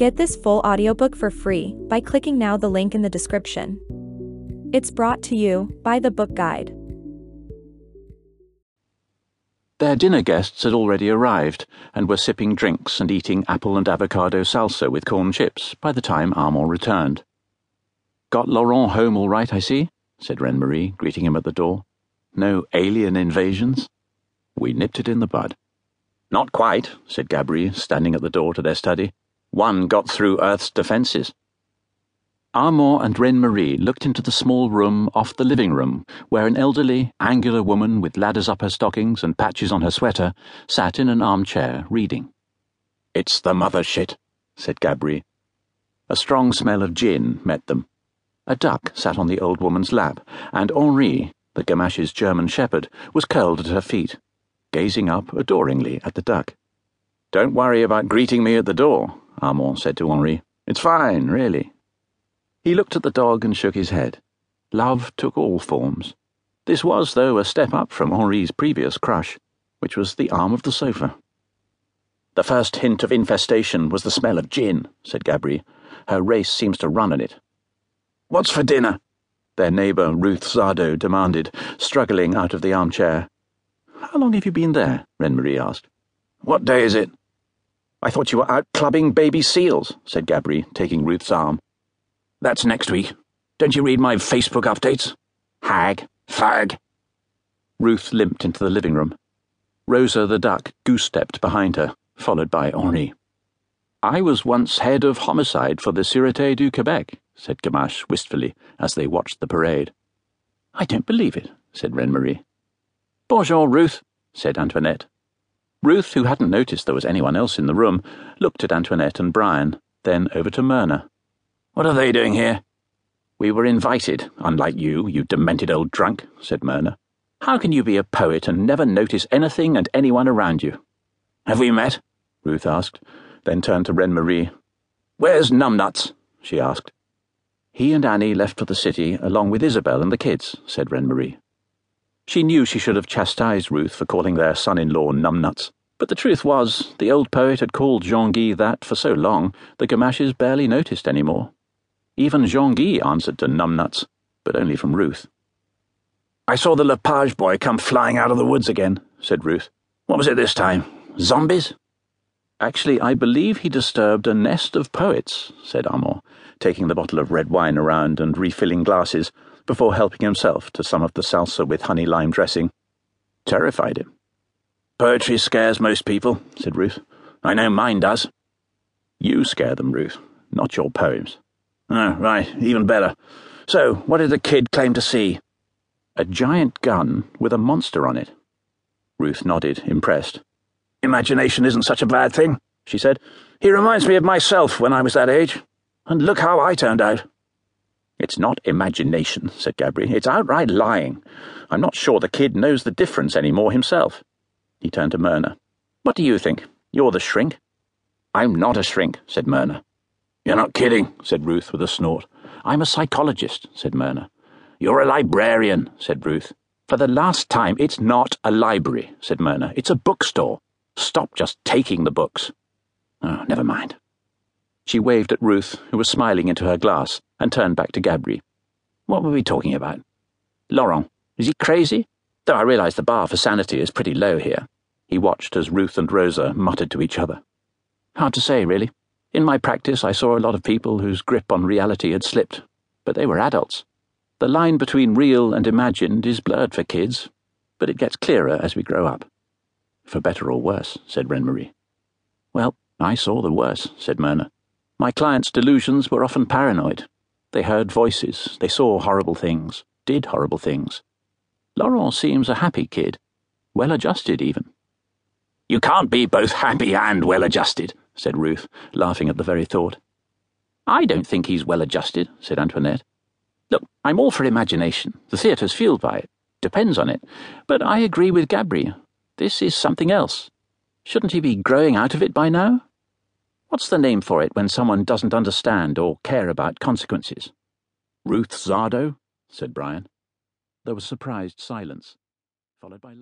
Get this full audiobook for free by clicking now the link in the description. It's brought to you by the Book Guide. Their dinner guests had already arrived and were sipping drinks and eating apple and avocado salsa with corn chips by the time Armand returned. Got Laurent home all right, I see, said Reine Marie, greeting him at the door. No alien invasions? We nipped it in the bud. Not quite, said Gabri, standing at the door to their study. One got through Earth's defences. Armand and Reine Marie looked into the small room off the living room, where an elderly, angular woman with ladders up her stockings and patches on her sweater sat in an armchair reading. It's the mother shit, said Gabri. A strong smell of gin met them. A duck sat on the old woman's lap, and Henri, the Gamache's German shepherd, was curled at her feet, gazing up adoringly at the duck. Don't worry about greeting me at the door, Armand said to Henri. It's fine, really. He looked at the dog and shook his head. Love took all forms. This was, though, a step up from Henri's previous crush, which was the arm of the sofa. The first hint of infestation was the smell of gin, said Gabri. Her race seems to run on it. What's for dinner? Their neighbour, Ruth Zardo, demanded, struggling out of the armchair. How long have you been there? Reine Marie asked. What day is it? I thought you were out clubbing baby seals, said Gabri, taking Ruth's arm. That's next week. Don't you read my Facebook updates? Hag. Fag. Ruth limped into the living room. Rosa the duck goose stepped behind her, followed by Henri. I was once head of homicide for the Sûreté du Québec, said Gamache wistfully as they watched the parade. I don't believe it, said Reine Marie. Bonjour, Ruth, said Antoinette. Ruth, who hadn't noticed there was anyone else in the room, looked at Antoinette and Brian, then over to Myrna. What are they doing here? We were invited, unlike you, you demented old drunk, said Myrna. How can you be a poet and never notice anything and anyone around you? Have we met? Ruth asked, then turned to Reine Marie. Where's Numbnuts? she asked. He and Annie left for the city along with Isabel and the kids, said Reine Marie. She knew she should have chastised Ruth for calling their son in law numbnuts, but the truth was, the old poet had called Jean Guy that for so long the Gamaches barely noticed any more. Even Jean Guy answered to numbnuts, but only from Ruth. I saw the Lepage boy come flying out of the woods again, said Ruth. What was it this time? Zombies? Actually, I believe he disturbed a nest of poets, said Armand, taking the bottle of red wine around and refilling glasses before helping himself to some of the salsa with honey lime dressing. Terrified him. Poetry scares most people, said Ruth. I know mine does. You scare them, Ruth, not your poems. Oh, right, even better. So, what did the kid claim to see? A giant gun with a monster on it. Ruth nodded, impressed. Imagination isn't such a bad thing, she said. He reminds me of myself when I was that age. And look how I turned out. It's not imagination, said Gabri. It's outright lying. I'm not sure the kid knows the difference any more himself. He turned to Myrna. What do you think? You're the shrink. I'm not a shrink, said Myrna. You're not kidding, said Ruth with a snort. I'm a psychologist, said Myrna. You're a librarian, said Ruth. For the last time, it's not a library, said Myrna. It's a bookstore. Stop just taking the books. Oh, never mind. She waved at Ruth, who was smiling into her glass, and turned back to Gabri. What were we talking about? Laurent. Is he crazy? Though I realise the bar for sanity is pretty low here. He watched as Ruth and Rosa muttered to each other. Hard to say, really. In my practice, I saw a lot of people whose grip on reality had slipped, but they were adults. The line between real and imagined is blurred for kids, but it gets clearer as we grow up. For better or worse, said Reine Marie. Well, I saw the worse, said Myrna. My clients' delusions were often paranoid. They heard voices, they saw horrible things, did horrible things. Laurent seems a happy kid, well adjusted even. You can't be both happy and well adjusted, said Ruth, laughing at the very thought. I don't think he's well adjusted, said Antoinette. Look, I'm all for imagination. The theatre's fueled by it. Depends on it. But I agree with Gabri. This is something else. Shouldn't he be growing out of it by now? What's the name for it when someone doesn't understand or care about consequences? Ruth Zardo? said Brian. There was surprised silence, followed by laughter.